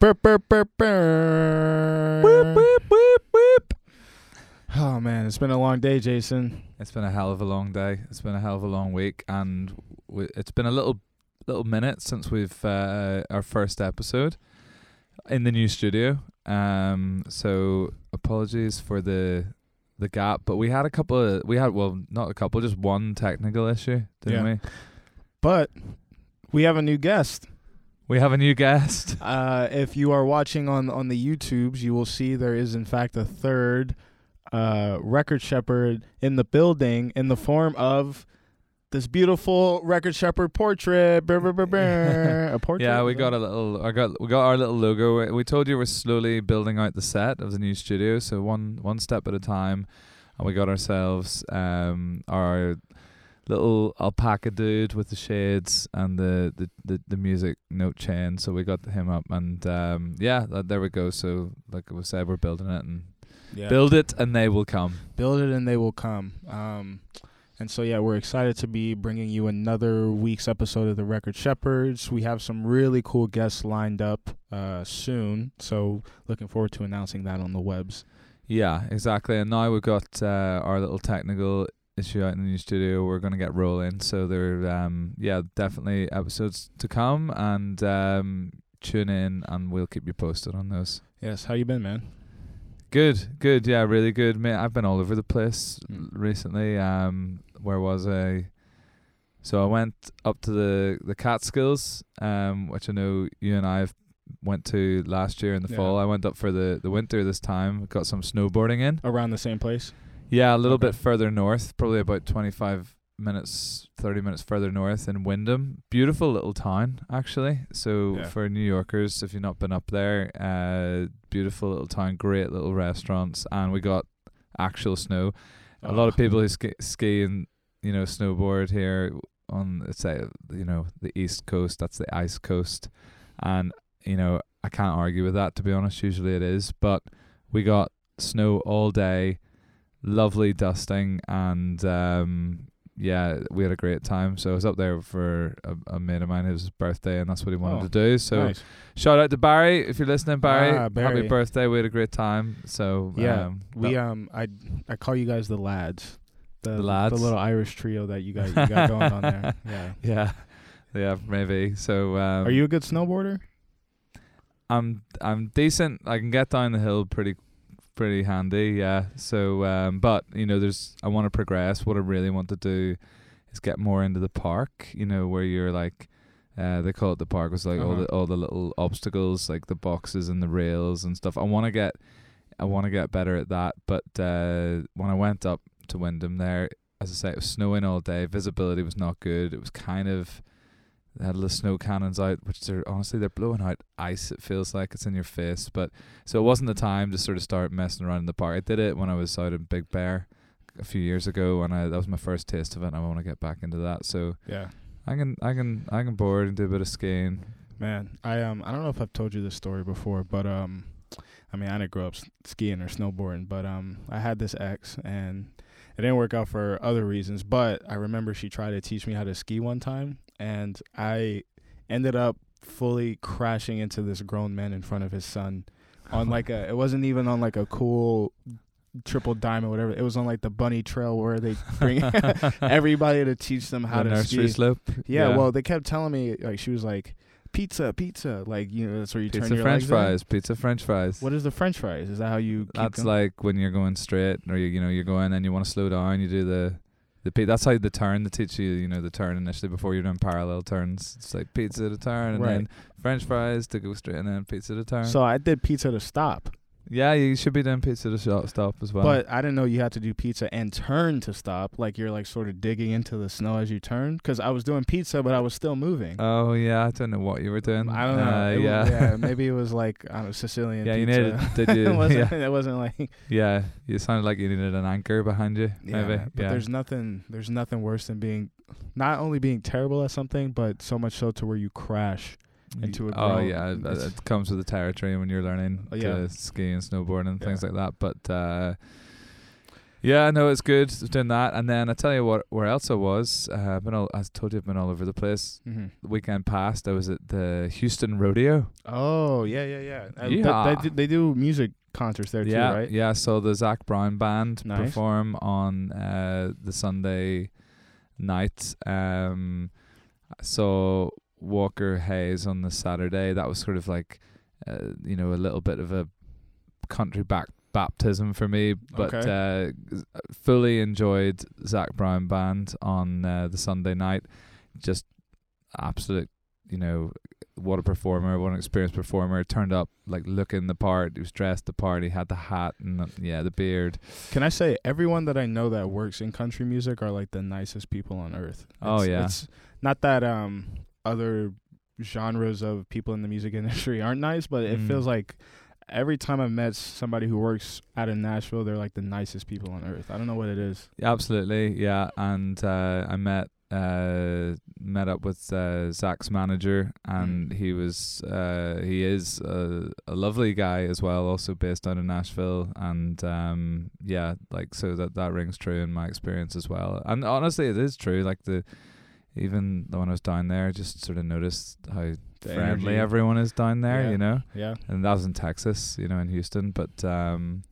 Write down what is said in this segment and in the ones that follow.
Burp, burp, burp, burp. Whoop, whoop, whoop, whoop. Oh man, it's been a long day, Jason. It's been a hell of a long day. It's been a hell of a long week, and w- it's been a little little minute since we've uh, our first episode in the new studio. Um, so apologies for the the gap, but we had a couple of we had well not a couple, just one technical issue, didn't Yeah. we? But we have a new guest. We have a new guest. Uh, if you are watching on on the YouTubes, you will see there is in fact a third uh, record shepherd in the building in the form of this beautiful record shepherd portrait. Brr, brr, brr. A portrait. Yeah, we got a little. I got we got our little logo. We- We told you we're slowly building out the set of the new studio, so one one step at a time, and we got ourselves um our little alpaca dude with the shades and the the the, the music note chain. So we got him up, and um yeah, that, there we go. So like we said, we're building it and yeah. build it, and they will come. build it and they will come. Um, and so yeah, we're excited to be bringing you another week's episode of the Record Shepherds. We have some really cool guests lined up uh, soon, so looking forward to announcing that on the webs. Yeah, exactly. And now we've got uh, our little technical issue out in the new studio. We're gonna get rolling. So there, um, yeah, definitely episodes to come, and um, tune in, and we'll keep you posted on those. Yes, how you been, man? Good, good, yeah, really good. Mate, I've been all over the place Mm. recently. Um, where was I? So I went up to the the Catskills, um, which I know you and I have went to last year in the Yeah. fall. I went up for the the winter this time. Got some snowboarding in. Around the same place. Yeah, a little Okay. bit further north, probably about 25 minutes, 30 minutes further north in Wyndham. Beautiful little town, actually. So Yeah. for New Yorkers, if you've not been up there, uh, beautiful little town, great little restaurants, and we got actual snow. A lot of Oh. people who ski, ski and you know snowboard here on say you know the east coast. That's the ice coast, and you know I can't argue with that. To be honest, usually it is, but we got snow all day, lovely dusting, and um, yeah, we had a great time. So I was up there for a, a mate of mine. His birthday, and that's what he wanted Oh, to do. So nice. shout out to Barry if you're listening, Barry. Ah, Barry. Happy birthday! We had a great time. So Yeah, um, we um, I I call you guys the lads. The, The lads? the little Irish trio that you guys you got going on there. Yeah. yeah, yeah, maybe. So um, Are you a good snowboarder? I'm I'm decent. I can get down the hill pretty pretty handy. Yeah. So um, but you know, there's I want to progress. What I really want to do is get more into the park. You know, where you're like. Uh, they call it the park. Was like all Uh-huh. the all the little obstacles, like the boxes and the rails and stuff. I want to get, I want to get better at that. But uh, when I went up to Wyndham there, as I say, it was snowing all day. Visibility was not good. It was kind of they had the snow cannons out, which they're honestly they're blowing out ice. It feels like it's in your face, but so it wasn't the time to sort of start messing around in the park. I did it when I was out in Big Bear a few years ago, and I that was my first taste of it. and I want to get back into that. So Yeah. I can I can I can board and do a bit of skiing. Man, I um I don't know if I've told you this story before, but um I mean I didn't grow up skiing or snowboarding, but um I had this ex and it didn't work out for other reasons, but I remember she tried to teach me how to ski one time and I ended up fully crashing into this grown man in front of his son on like a it wasn't even on like a cool triple diamond whatever it was on like the bunny trail where they bring everybody to teach them how the to nursery ski slope. yeah, well, they kept telling me like she was like pizza, pizza, like you know that's where you pizza turn your French legs in. fries, pizza French fries. What is the French fries? Is that how you? Keep That's going? like when you're going straight, or you you know you're going and you want to slow down. You do the the pi- that's how the turn they teach you. You know the turn initially before you're doing parallel turns. It's like pizza to turn, and Right. then French fries to go straight, and then pizza to turn. So I did pizza to stop, yeah, you should be doing pizza to shop stop as well. but I didn't know you had to do pizza and turn to stop. Like you're like sort of digging into the snow as you turn. Because I was doing pizza, but I was still moving. oh yeah, I don't know what you were doing. I don't know. Uh, It wa- yeah, yeah. Maybe it was like I don't know Sicilian. yeah, you needed. Did you? it wasn't. yeah, It wasn't like. yeah. You sounded like you needed an anchor behind you. Yeah, maybe. but yeah. there's nothing. There's nothing worse than being, not only being terrible at something, but so much so to where you crash. Into a Oh yeah, it, it comes with the territory when you're learning Oh, yeah. to ski and snowboard and things like that. But uh, Yeah, no, it's good doing that. And then I tell you what, where else I was. Uh, I've been all, I told you I've been all over the place. Mm-hmm. The weekend past, I was at the Houston Rodeo. Oh yeah, yeah, yeah. Uh, Yeah. They, do- they do music concerts there yeah, too, right? yeah. So the Zac Brown band Nice. perform on uh, the Sunday night. Um, saw Walker Hayes on the Saturday. That was sort of like, uh, you know, a little bit of a country back baptism for me. But uh, fully enjoyed Zac Brown band on uh, the Sunday night. Just absolute, you know, what a performer, what an experienced performer. Turned up like looking the part. He was dressed the part. He had the hat and the, yeah, the beard. Can I say everyone that I know that works in country music are like the nicest people on earth? Oh, yeah. It's not that um other genres of people in the music industry aren't nice, but it Mm. feels like every time I've met somebody who works out of Nashville, they're like the nicest people on earth. I don't know what it is. Absolutely, yeah. And uh, I met uh, met up with uh, Zach's manager, and Mm. he was uh, he is a, a lovely guy as well, also based out of Nashville, and um, yeah, like so that that rings true in my experience as well. And honestly, it is true. Like the even the when I was down there, just sort of noticed how The friendly energy. everyone is down there. Yeah. You know Yeah. and that was in Texas, you know, in Houston. But um,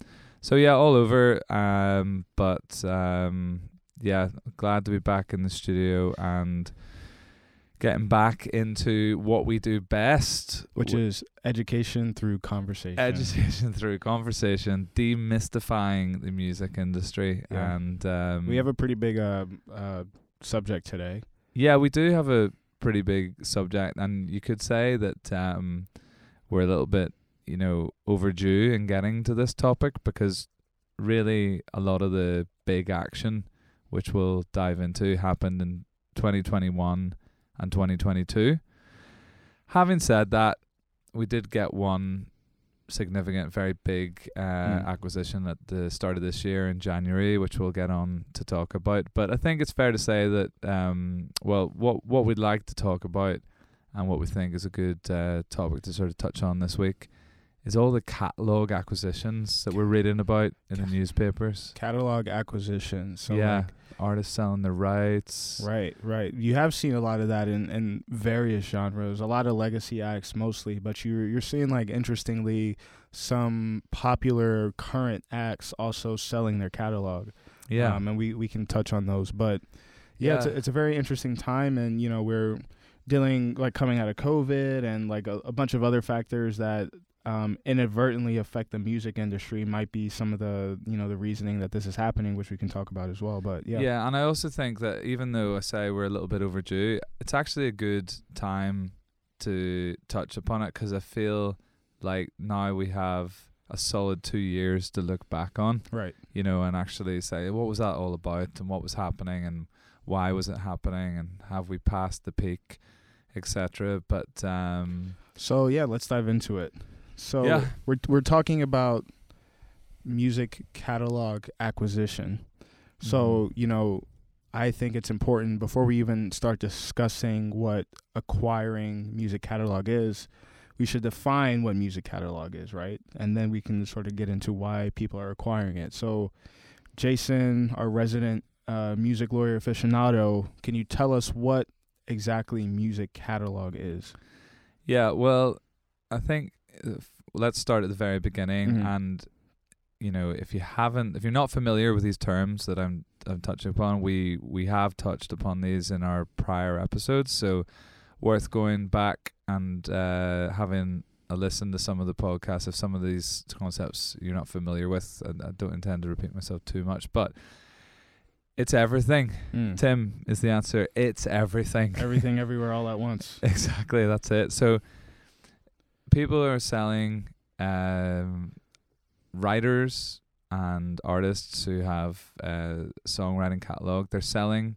so yeah, all over. Um, but um, yeah, glad to be back in the studio and getting back into what we do best, Which w- is education through conversation. education through conversation, demystifying the music industry, Yeah. and um, we have a pretty big uh, uh, subject today. Yeah, we do have a pretty big subject, and you could say that um, we're a little bit, you know, overdue in getting to this topic because really a lot of the big action, which we'll dive into, happened in 2021 and 2022. Having said that, we did get one significant, very big uh, Mm. acquisition at the start of this year in January, which we'll get on to talk about. But I think it's fair to say that, um, well, what what we'd like to talk about and what we think is a good uh, topic to sort of touch on this week is all the catalog acquisitions that we're reading about in the newspapers. Catalog acquisitions. So yeah, like, artists selling the rights. Right, right. You have seen a lot of that in, in various genres, a lot of legacy acts mostly, but you're you're seeing like interestingly some popular current acts also selling their catalog. Yeah, um, and we we can touch on those, but yeah, It's, a, it's a very interesting time, and you know we're dealing like coming out of COVID and like a, a bunch of other factors that um, inadvertently affect the music industry might be some of the you know the reasoning that this is happening, which we can talk about as well. But yeah, Yeah, and I also think that even though I say we're a little bit overdue, it's actually a good time to touch upon it because I feel like now we have a solid two years to look back on, right. you know, and actually say what was that all about and what was happening and why was it happening and have we passed the peak, etc. But um, So yeah, let's dive into it. So Yeah. we're we're talking about music catalog acquisition. So, you know, I think it's important before we even start discussing what acquiring music catalog is, we should define what music catalog is, right? And then we can sort of get into why people are acquiring it. So, Jason, our resident uh, music lawyer aficionado, can you tell us what exactly music catalog is? Yeah, well, I think let's start at the very beginning Mhm. and you know, if you haven't if you're not familiar with these terms that I'm I'm touching upon, we we have touched upon these in our prior episodes, so worth going back and uh having a listen to some of the podcasts if some of these concepts you're not familiar with and I don't intend to repeat myself too much, but it's everything. Tim is the answer. It's everything. Everything, everywhere, all at once. Exactly, that's it. So people are selling um, writers and artists who have a songwriting catalog. They're selling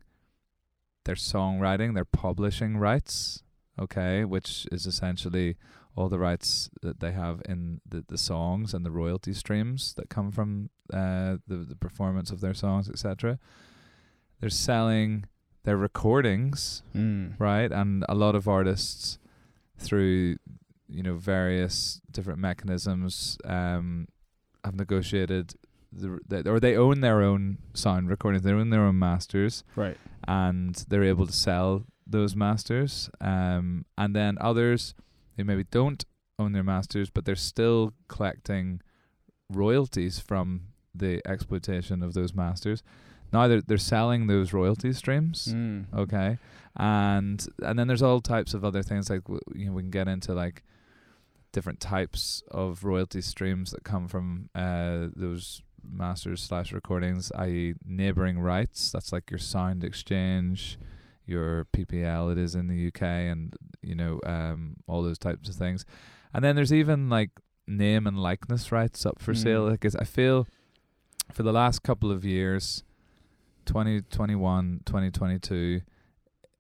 their songwriting, their publishing rights, okay, which is essentially all the rights that they have in the, the songs and the royalty streams that come from uh, the, the performance of their songs, etc. They're selling their recordings Mm. right? And a lot of artists, through you know various different mechanisms, um, have negotiated the, the or they own their own sound recordings. They own their own masters, Right. and they're able to sell those masters. Um, and then others they maybe don't own their masters, but they're still collecting royalties from the exploitation of those masters. Now they're they're selling those royalty streams. Mm. Okay, and and then there's all types of other things like w- you know we can get into like different types of royalty streams that come from uh those masters slash recordings, i.e. neighboring rights. That's like your SoundExchange, your PPL. It is in the UK, and you know um all those types of things. And then there's even like name and likeness rights up for Mm. sale. Like I feel for the last couple of years 2021 2022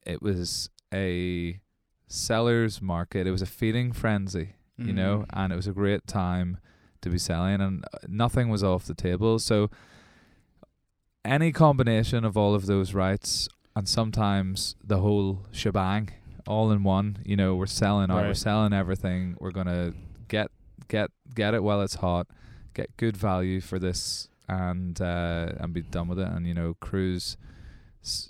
it was a seller's market it was a feeding frenzy you know Mm. and it was a great time to be selling and uh, nothing was off the table. So any combination of all of those rights and sometimes the whole shebang all in one you know we're selling out we're selling everything we're to get get get it while it's hot get good value for this and uh and be done with it. And you know cruise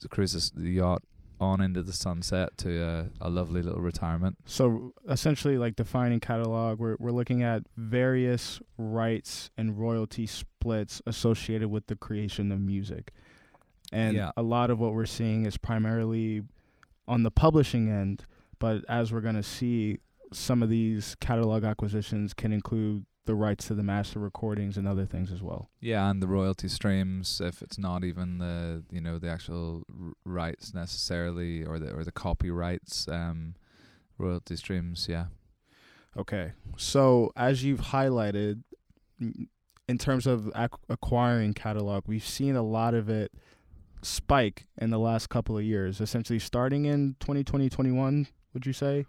cruise the yacht on into the sunset to a, a lovely little retirement So essentially, like defining catalog, we're we're looking at various rights and royalty splits associated with the creation of music, and Yeah. a lot of what we're seeing is primarily on the publishing end. But as we're gonna see, some of these catalog acquisitions can include the rights to the master recordings and other things as well. Yeah, and the royalty streams, if it's not even the you know the actual r- rights necessarily, or the or the copyrights, um, royalty streams. Yeah, Okay. So, as you've highlighted, in terms of ac- acquiring catalog, we've seen a lot of it spike in the last couple of years, essentially starting in 2020, 21, would you say?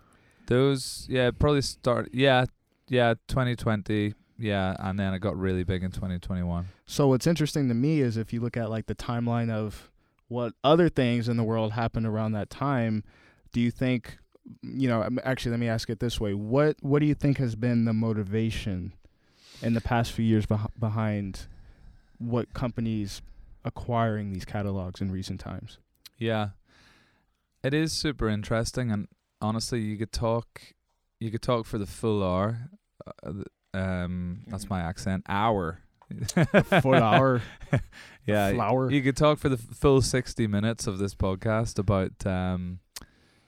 those. Yeah, probably start. Yeah, yeah, 2020. Yeah, and then it got really big in 2021. So, what's interesting to me is if you look at like the timeline of what other things in the world happened around that time, do you think, you know, actually, let me ask it this way. What, what do you think has been the motivation in the past few years beh- behind what companies acquiring these catalogs in recent times? Yeah, it is super interesting, and honestly, you could talk, you could talk for the full hour. Uh, um, that's Mhm. my accent. Hour. The hour yeah, flower. You could talk for the full sixty minutes of this podcast about, um,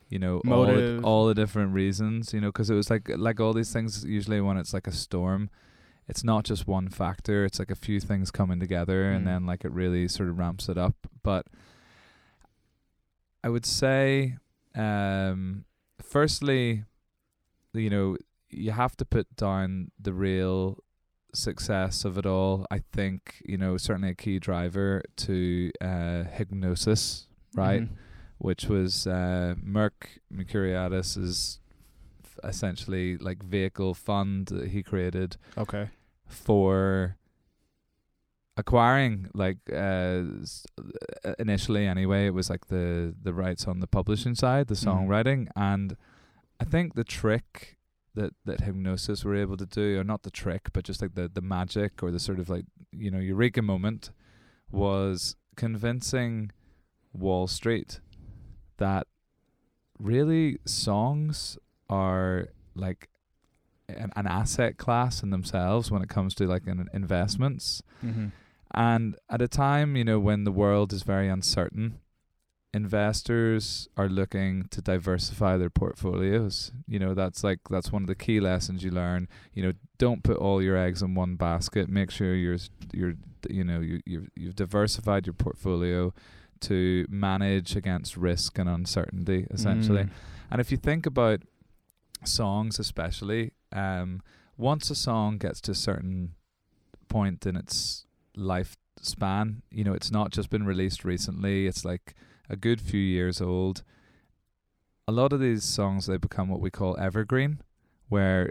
you know, all the, all the different reasons. You know, because it was like like all these things. Usually, when it's like a storm, it's not just one factor. It's like a few things coming together, and Mm. then like it really sort of ramps it up. But I would say, um, firstly, you know, you have to put down the real success of it all. I think you know certainly a key driver to uh, Hipgnosis, right? Mhm. Which was uh, Merck Mercuriadis's f- essentially like vehicle fund that he created Okay. for acquiring like uh uh, initially anyway it was like the the rights on the publishing side the Mhm. songwriting and i think the trick that that Hipgnosis were able to do or not the trick but just like the the magic or the sort of like you know eureka moment was convincing wall street that really songs are like an, an asset class in themselves when it comes to like in investments Mm-hmm. and at a time, you know, when the world is very uncertain, investors are looking to diversify their portfolios. You know, that's like that's one of the key lessons you learn. You know, don't put all your eggs in one basket. Make sure you're you're you know, you you've, you've diversified your portfolio to manage against risk and uncertainty essentially. Mm. And if you think about songs, especially, um, once a song gets to a certain point in its lifespan, you know, it's not just been released recently, it's like a good few years old. A lot of these songs, they become what we call evergreen, where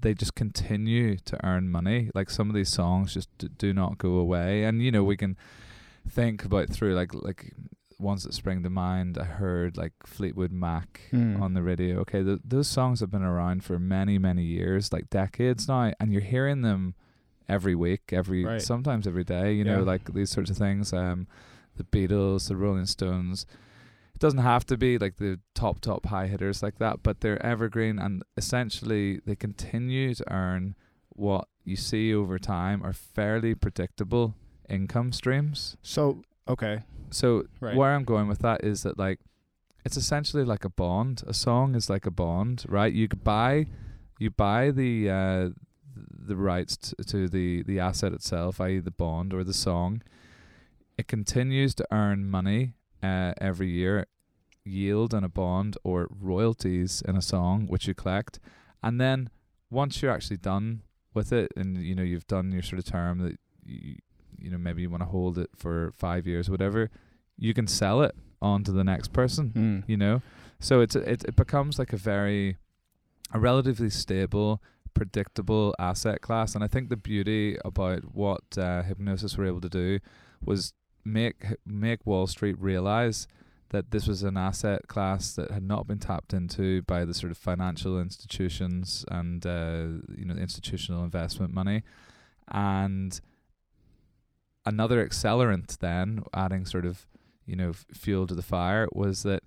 they just continue to earn money. Like some of these songs just d- do not go away. And, you know, we can think about through like, like, ones that spring to mind, I heard like Fleetwood Mac Mm. on the radio. Okay, th- those songs have been around for many, many years, like decades now, and you're hearing them every week, every Right. sometimes every day. You know, like these sorts of things. Um, the Beatles, the Rolling Stones. It doesn't have to be like the top top high hitters like that, but they're evergreen and essentially they continue to earn what you see over time are fairly predictable income streams. So okay, So right. where I'm going with that is that like it's essentially like a bond. A song is like a bond, right? You could buy you buy the uh the rights t- to the the asset itself, i.e. the bond or the song. It continues to earn money uh every year, yield in a bond or royalties in a song which you collect. And then once you're actually done with it and you know you've done your sort of term that you you know maybe you want to hold it for 5 years or whatever, you can sell it on to the next person Mm. you know so it's it, it becomes like a very a relatively stable predictable asset class and i think the beauty about what uh, Hipgnosis were able to do was make make wall street realize that this was an asset class that had not been tapped into by the sort of financial institutions and uh, you know institutional investment money. And another accelerant then adding sort of you know f- fuel to the fire was that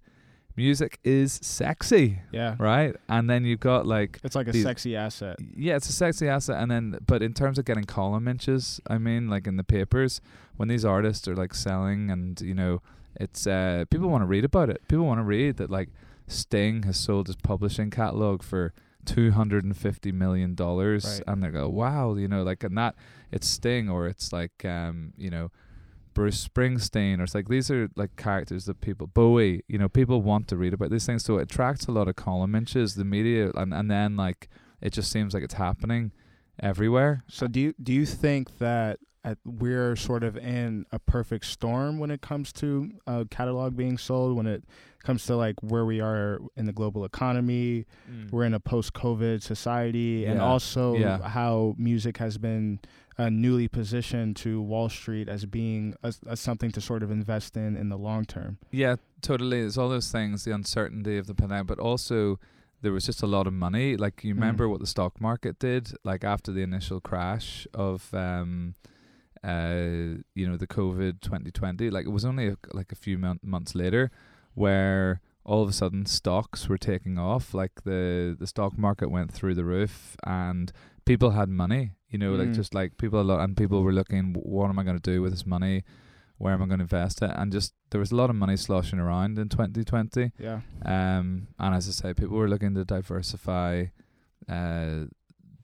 music is sexy Yeah. right and then you've got like It's like a These- sexy asset. yeah it's a sexy asset and then but in terms of getting column inches i mean like in the papers when these artists are like selling and you know it's uh people want to read about it people want to read that like sting has sold his publishing catalog for 250 million dollars Right. and they go wow you know like and that it's sting or it's like um you know Bruce Springsteen or it's like these are like characters that people Bowie you know people want to read about these things so it attracts a lot of column inches the media and and then like it just seems like it's happening everywhere So do you do you think that at, we're sort of in a perfect storm when it comes to uh, catalog being sold? When it comes to like where we are in the global economy, we're in a post-COVID society, and also Yeah. how music has been uh, newly positioned to Wall Street as being a, as something to sort of invest in in the long term. Yeah, totally. It's all those things, the uncertainty of the pandemic, but also there was just a lot of money. Like you Mm. remember what the stock market did, like after the initial crash of um uh you know the COVID 2020. Like it was only a, like a few mon- months later where all of a sudden stocks were taking off. Like the the stock market went through the roof and people had money. You know, like Mm. just like people a lot, and people were looking, what am I going to do with this money? Where am I going to invest it? And just there was a lot of money sloshing around in 2020. Yeah. Um, and as I say, people were looking to diversify. Uh,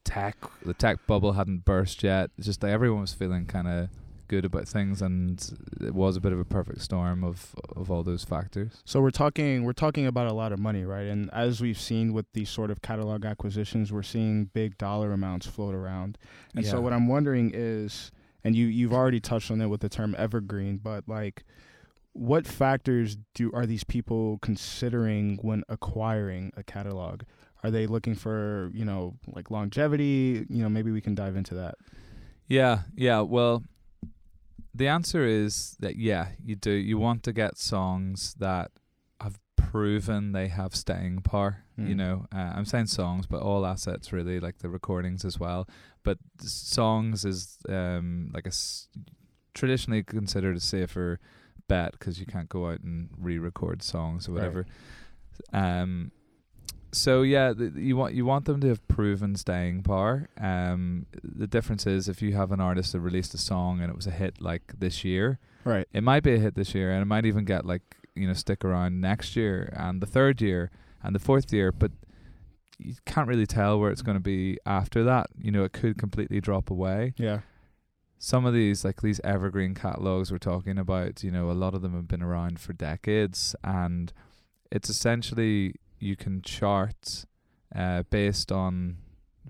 tech, the tech bubble hadn't burst yet. It's just like everyone was feeling kind of good about things, and it was a bit of a perfect storm of of all those factors. So we're talking we're talking about a lot of money, right? And as we've seen with these sort of catalog acquisitions, we're seeing big dollar amounts float around. And so what I'm wondering is and you you've already touched on it with the term evergreen, but like what factors do are these people considering when acquiring a catalog? Are they looking for, you know, like longevity? You know, maybe we can dive into that. Yeah, yeah. Well, the answer is that yeah, you do. You want to get songs that have proven they have staying power. You Mm. know, uh, I'm saying songs, but all assets really, like the recordings as well. But songs is um like a s- traditionally considered a safer bet because you can't go out and re-record songs or Right. whatever. Um. So yeah, th- you want you want them to have proven staying power. Um, the difference is if you have an artist that released a song and it was a hit like this year, Right. it might be a hit this year and it might even get like you know stick around next year and the third year and the fourth year, but you can't really tell where it's going to be after that. You know, it could completely drop away. Yeah. Some of these, like these evergreen catalogs we're talking about, you know, a lot of them have been around for decades, and it's essentially you can chart uh, based on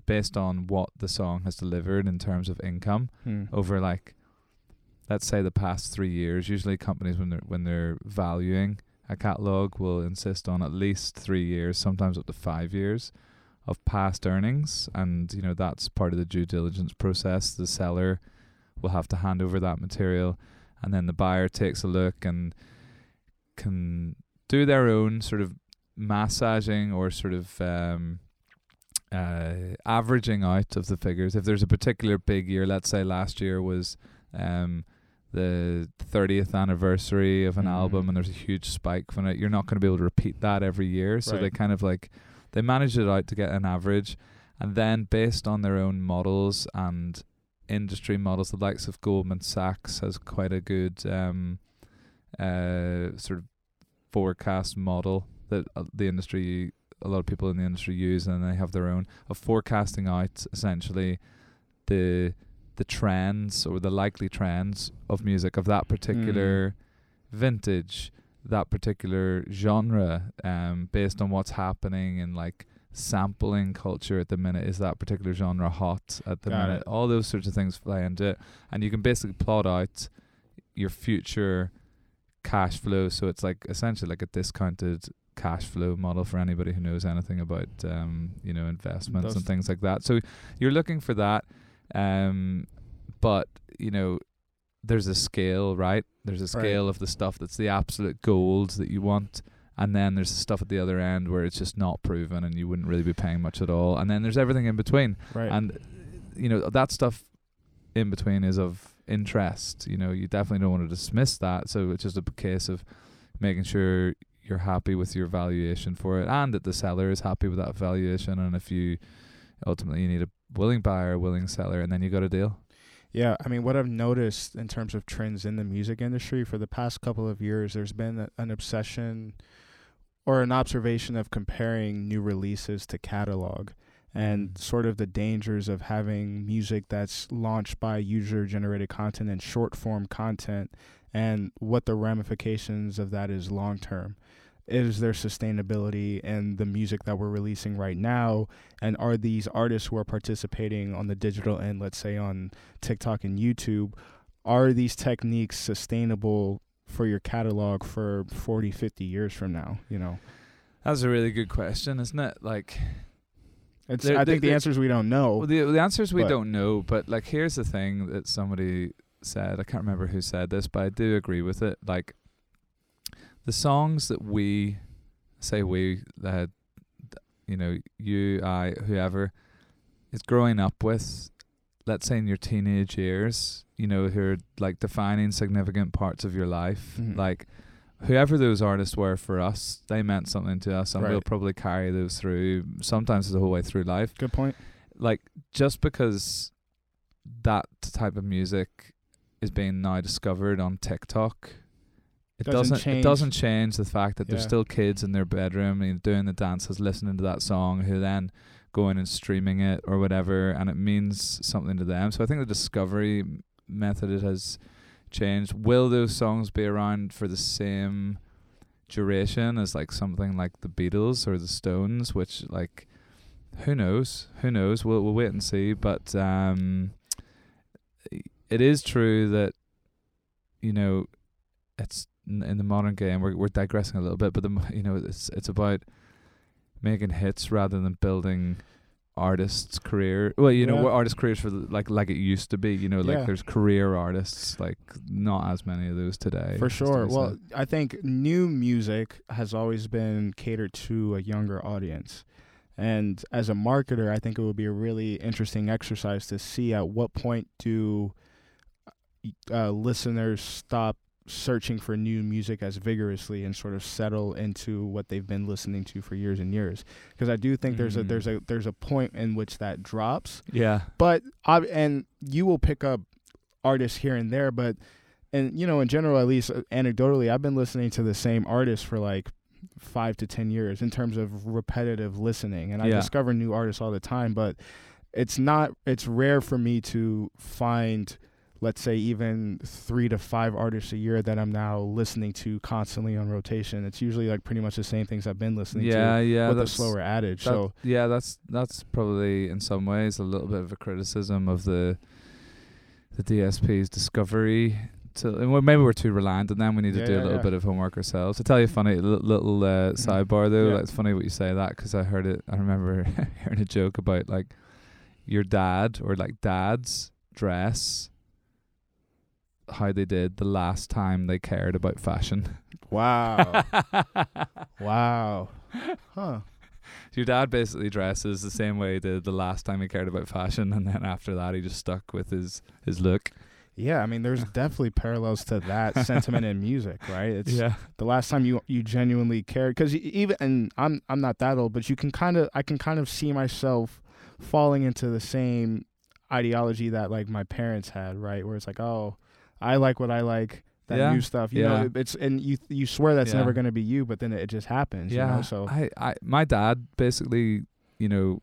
based on what the song has delivered in terms of income Hmm. over like let's say the past three years. Usually companies when they're when they're valuing a catalog will insist on at least three years, sometimes up to five years of past earnings and you know that's part of the due diligence process. The seller will have to hand over that material and then the buyer takes a look and can do their own sort of massaging or sort of um uh, averaging out of the figures. If there's a particular big year, let's say last year was um, the 30th anniversary of an Mhm. album and there's a huge spike from it, you're not going to be able to repeat that every year. So they kind of like they managed it out to get an average, and then based on their own models and industry models, the likes of Goldman Sachs has quite a good um, uh, sort of forecast model that uh, the industry, a lot of people in the industry use, and they have their own of forecasting out essentially the the trends or the likely trends of music of that particular vintage, that particular genre, um, based on what's happening in like sampling culture at the minute. Is that particular genre hot at the Got minute? it. All those sorts of things play into it, and you can basically plot out your future cash flow. So it's like essentially like a discounted cash flow model for anybody who knows anything about um, you know investments Those- and things like that. So you're looking for that, um, but you know there's a scale, right? There's a Right. scale of the stuff that's the absolute gold that you want. And then there's the stuff at the other end where it's just not proven and you wouldn't really be paying much at all. And then there's everything in between. Right. And you know that stuff in between is of interest. You know, you definitely don't want to dismiss that. So it's just a case of making sure you're happy with your valuation for it, and that the seller is happy with that valuation. And if you ultimately you need a willing buyer, a willing seller, and then you got a deal. Yeah, I mean, what I've noticed in terms of trends in the music industry for the past couple of years, there's been a, an obsession or an observation of comparing new releases to catalog and Mm. sort of the dangers of having music that's launched by user generated content and short form content and what the ramifications of that is long term. Is there sustainability in the music that we're releasing right now? And are these artists who are participating on the digital end, let's say on TikTok and YouTube, are these techniques sustainable for your catalog for 40, 50 years from now? You know, That's a really good question, isn't it? Like, it's, There- I there- think the there- answer is we don't know. well, the the answer is we don't know. But like, here's the thing that somebody said. I can't remember who said this, but I do agree with it. Like, the songs that we say we that you know you I whoever is growing up with let's say in your teenage years you know who are like defining significant parts of your life Mhm. like whoever those artists were for us they meant something to us and we'll probably carry those through sometimes the whole way through life Good point. like just because that type of music is being now discovered on TikTok, it Doesn't doesn't, it change- doesn't change the fact that there's still kids in their bedroom and doing the dances, listening to that song, who then going and streaming it or whatever, and it means something to them. So I think the discovery method it has changed. Will those songs be around for the same duration as like something like the Beatles or the Stones, which like who knows? Who knows? We'll we'll wait and see. But um, it is true that you know it's in the modern game. We're we're digressing a little bit, but the you know it's it's about making hits rather than building artists' career. Well, you know, Yeah. what artists' careers for like like it used to be. You know, like Yeah. there's career artists, like not as many of those today. For sure. Well, said. I think new music has always been catered to a younger audience. And as a marketer, I think it would be a really interesting exercise to see at what point do uh, listeners stop searching for new music as vigorously and sort of settle into what they've been listening to for years and years. Because I do think there's a there's a there's a point in which that drops yeah, but I and you will pick up artists here and there, but and you know in general, at least uh, anecdotally, I've been listening to the same artist for like five to ten years in terms of repetitive listening, and I Yeah. discover new artists all the time. But it's not it's rare for me to find let's say even three to five artists a year that I'm now listening to constantly on rotation. It's usually like pretty much the same things I've been listening yeah, to yeah. Yeah. With a slower adage. That- so yeah, that's that's probably in some ways a little bit of a criticism of the the DSP's discovery. To, maybe we're too reliant on them. We need Yeah, to do yeah, a little bit of homework ourselves. To tell you a funny li- little uh, sidebar though, it's funny what you say that because I heard it. I remember hearing a joke about like your dad or like dads dress how they did the last time they cared about fashion. wow, wow, huh? Your dad basically dresses the same way he did the last time he cared about fashion, and then after that, he just stuck with his his look. Yeah, I mean, there's definitely parallels to that sentiment in music, right? It's yeah, the last time you you genuinely cared, because even and I'm I'm not that old, but you can kind of I can kind of see myself falling into the same ideology that like my parents had, right? Where it's like, oh, I like what I like, that Yeah, new stuff, you yeah. know. It's and you you swear that's Yeah. never gonna be you, but then it just happens, yeah. you know. So I, I, my dad basically, you know,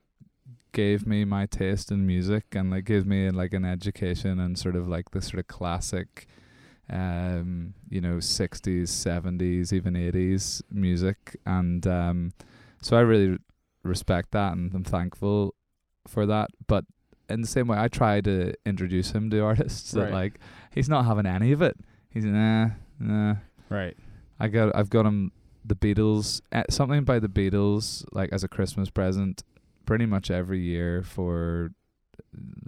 gave me my taste in music and like gave me like an education and sort of like the sort of classic, um, you know, sixties, seventies, even eighties music, and um, so I really respect that and I'm thankful for that. But in the same way, I try to introduce him to artists that like he's not having any of it. He's nah, nah. right, I got I've got him the Beatles uh, something by the Beatles like as a Christmas present pretty much every year for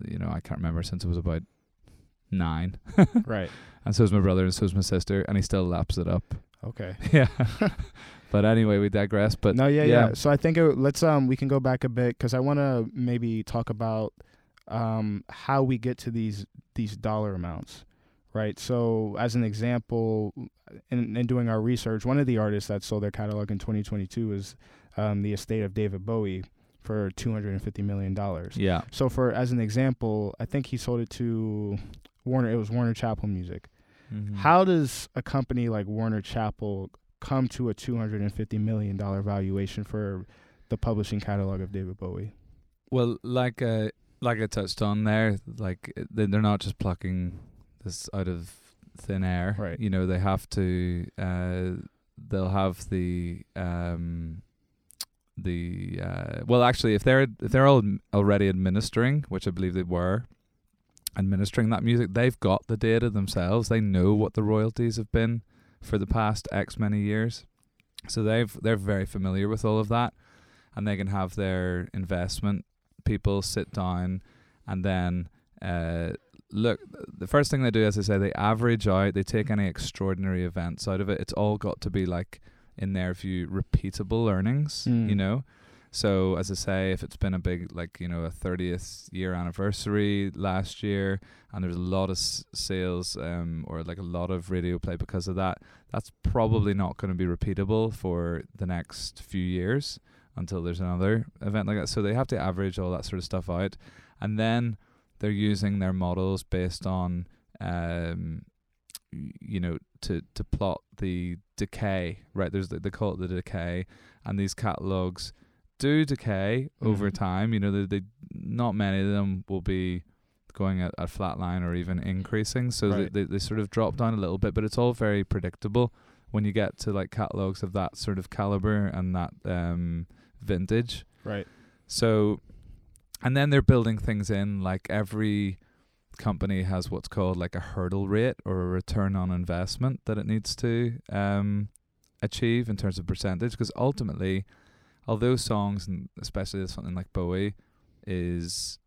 you know I can't remember since it was about 9 right, and so so's my brother and so so's my sister and he still laps it up okay. yeah but anyway we digress but no, yeah, yeah. yeah, So I think it, let's um we can go back a bit because I want to maybe talk about um how we get to these these dollar amounts, right? So as an example, in, in doing our research, one of the artists that sold their catalog in 2022 is um, the estate of David Bowie for 250 million dollars. yeah So for as an example, I think he sold it to Warner. It was Warner Chappell Music. Mhm. How does a company like Warner Chappell come to a two hundred and fifty million dollar valuation for the publishing catalog of David Bowie? well like uh like I touched on there like they're not just plucking this out of thin air. Right. you know they have to uh they'll have the um the uh well actually if they're if they're all already administering which i believe they were administering that music they've got the data themselves. They know what the royalties have been for the past x many years. So they've they're very familiar with all of that and they can have their investment people sit down and then uh look the first thing they do as i say they average out they take any extraordinary events out of it. It's all got to be like in their view repeatable earnings Mm. you know? So as i say if it's been a big like you know a 30th year anniversary last year and there's a lot of s- sales um or like a lot of radio play because of that that's probably not going to be repeatable for the next few years until there's another event like that. So they have to average all that sort of stuff out. And then they're using their models based on um you know to to plot the decay right there's the, they call it the decay and these catalogs do decay over Mhm. time you know they, they not many of them will be going at a flat line or even increasing so Right. they, they, they sort of drop down a little bit but it's all very predictable when you get to like catalogs of that sort of caliber and that um vintage Right. so, and then they're building things in like every company has what's called like a hurdle rate or a return on investment that it needs to um, achieve in terms of percentage. Because ultimately, although songs and especially something like Bowie is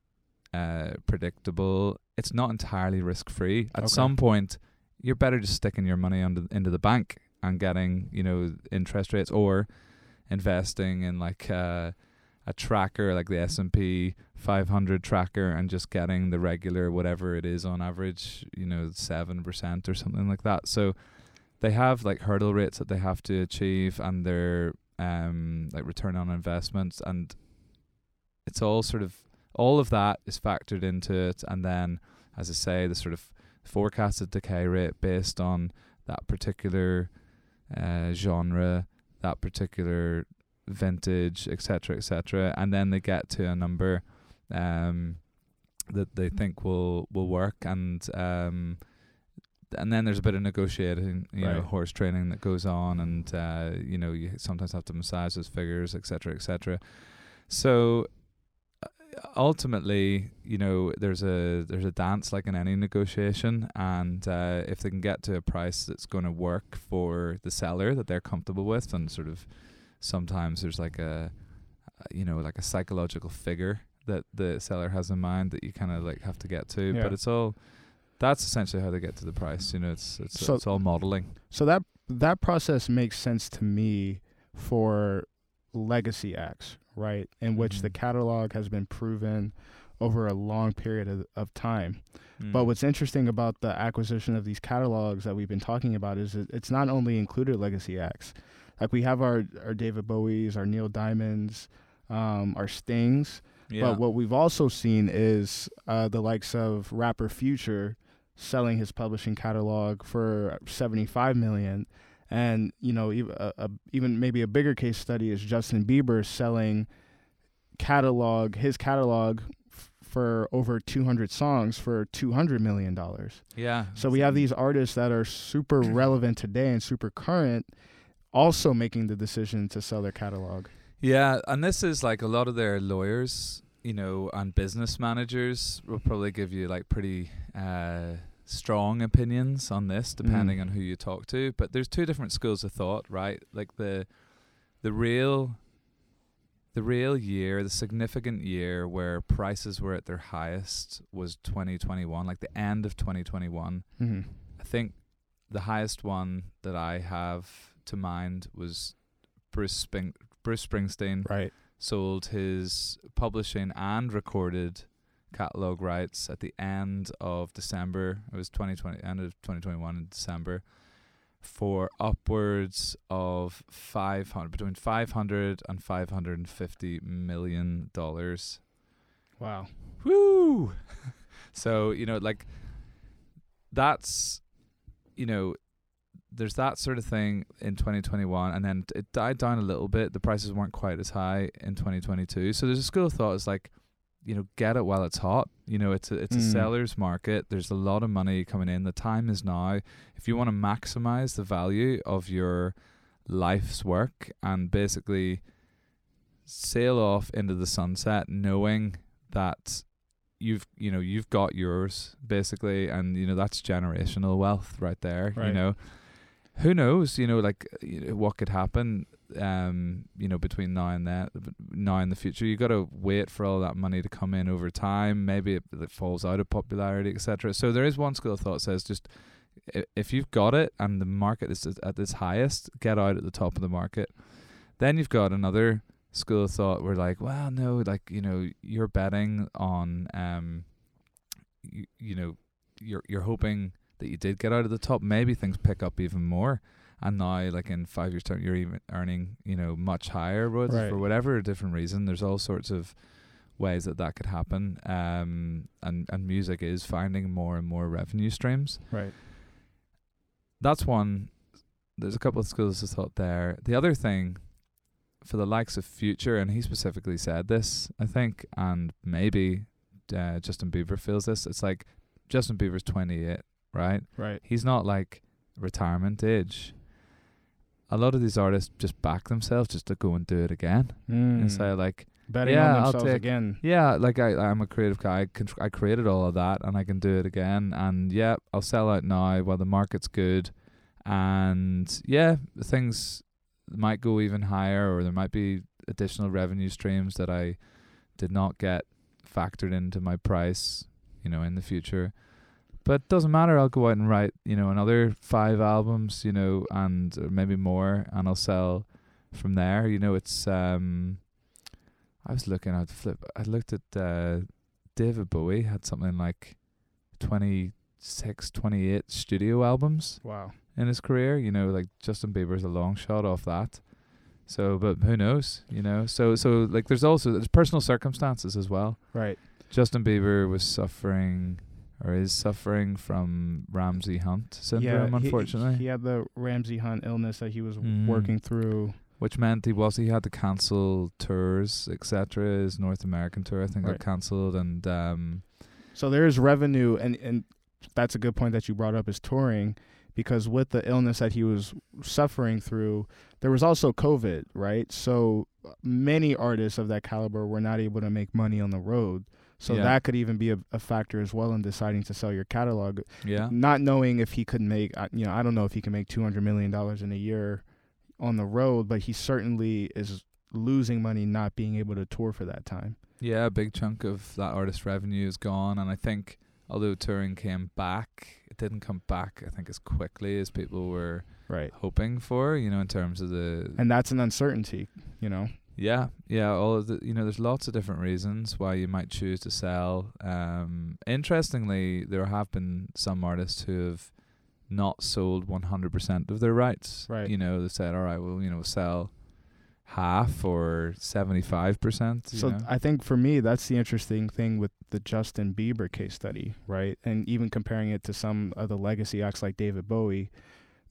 uh, predictable, it's not entirely risk free. At Okay. some point, you're better just sticking your money under, into the bank and getting you know interest rates or investing in like uh, a tracker like the S&P 500 tracker and just getting the regular whatever it is on average you know 7% or something like that. So they have like hurdle rates that they have to achieve and their um like return on investments and it's all sort of all of that is factored into it. And then as I say the sort of forecasted decay rate based on that particular uh, genre that particular vintage, etc., etc., and then they get to a number um, that they think will will work, and um, and then there's a bit of negotiating, you know, horse training that goes on, and uh, you know, you sometimes have to massage those figures, etc., etc. So uh, ultimately, you know, there's a there's a dance like in any negotiation, and uh, if they can get to a price that's going to work for the seller that they're comfortable with, and sort of sometimes there's like a uh, you know like a psychological figure that the seller has in mind that you kind of like have to get to, Yeah. but it's all that's essentially how they get to the price. You know, it's it's So- it's all modeling. So that that process makes sense to me for legacy acts, right? In which the Mhm. catalog has been proven over a long period of, of time. But Mm. what's interesting about the acquisition of these catalogs that we've been talking about is it, it's not only included legacy acts. Like we have our our David Bowies, our Neil Diamonds, um, our Stings. yeah. But what we've also seen is uh, the likes of rapper Future selling his publishing catalog for 75 million. And you know, even, a, a, even maybe a bigger case study is Justin Bieber selling catalog his catalog f- for over 200 songs for 200 million dollars. yeah. So we have these artists that are super relevant today and super current, also making the decision to sell their catalog. Yeah, and this is like a lot of their lawyers, you know, and business managers will probably give you like pretty uh, strong opinions on this, depending Mm. on who you talk to. But there's two different schools of thought, right? Like the the real the real year, the significant year where prices were at their highest was 2021, like the end of 2021. Mm-hmm. I think the highest one that I have to mind was Bruce Spring- Bruce Springsteen Right. sold his publishing and recorded catalog rights at the end of December. It was 2020 end of 2021 in December for upwards of 500 between 500 and 550 million dollars. Wow. Woo! so, you know, like that's you know, there's that sort of thing in 2021 and then it died down a little bit. The prices weren't quite as high in 2022. So there's a school of thought is like, you know, get it while it's hot. You know, it's a, it's a Mm. seller's market. There's a lot of money coming in. The time is now. If you want to maximize the value of your life's work and basically sail off into the sunset knowing that you've you know you've got yours basically and you know that's generational wealth right there you know who knows you know like you know, what could happen um you know between now and then now and the future. You got to wait for all that money to come in over time. Maybe it, it falls out of popularity etc so there is one school of thought says just if you've got it and the market is at its highest get out at the top of the market. Then you've got another school of thought where like well no like you know you're betting on um you, you know you're you're hoping that you did get out of the top maybe things pick up even more and now like in five years time you're even earning you know much higher Right. for whatever different reason there's all sorts of ways that that could happen um and and music is finding more and more revenue streams Right. that's one. There's a couple of schools of thought there. The other thing, for the likes of Future, and he specifically said this, I think, and maybe uh, Justin Bieber feels this. It's like Justin Bieber's 28, right? Right. He's not like retirement age. A lot of these artists just back themselves just to go and do it again Mm. and say like, Betting Yeah, on I'll themselves take- again. yeah, like I, I'm a creative guy. I, can, I created all of that, and I can do it again. And yeah, I'll sell out now while the market's good. And yeah, things might go even higher, or there might be additional revenue streams that I did not get factored into my price, you know, in the future. But it doesn't matter. I'll go out and write, you know, another five albums, you know, and or maybe more, and I'll sell from there. You know, it's um. I was looking at flip. I looked at uh, David Bowie had something like 26, 28 studio albums Wow. in his career. You know, like Justin Bieber's a long shot off that. So, but who knows? You know, so so like there's also there's personal circumstances as well. Right. Justin Bieber was suffering or is suffering from Ramsay Hunt syndrome, he- unfortunately, He, had the Ramsay Hunt illness that he was Mm. working through. which meant he was he had to cancel tours, etc. His North American tour, I think, Right. got cancelled, and um, So there's revenue, and and that's a good point that you brought up is touring, because with the illness that he was suffering through, there was also COVID, right? So many artists of that caliber were not able to make money on the road. So Yeah. that could even be a, a factor as well in deciding to sell your catalog. yeah, Not knowing if he could make, you know, I don't know if he can make two hundred million dollars in a year on the road, but he certainly is losing money not being able to tour for that time. Yeah, a big chunk of that artist revenue is gone, and I think although touring came back, it didn't come back. I think as quickly as people were Right. hoping for. You know, in terms of the And that's an uncertainty, you know. Yeah, yeah. All of the you know, there's lots of different reasons why you might choose to sell. Um, interestingly, there have been some artists who have not sold 100% of their rights. Right. You know, they said, all right, well, you know, sell half or 75%. you So know? I think for me, that's the interesting thing with the Justin Bieber case study, right? And even comparing it to some of the legacy acts like David Bowie,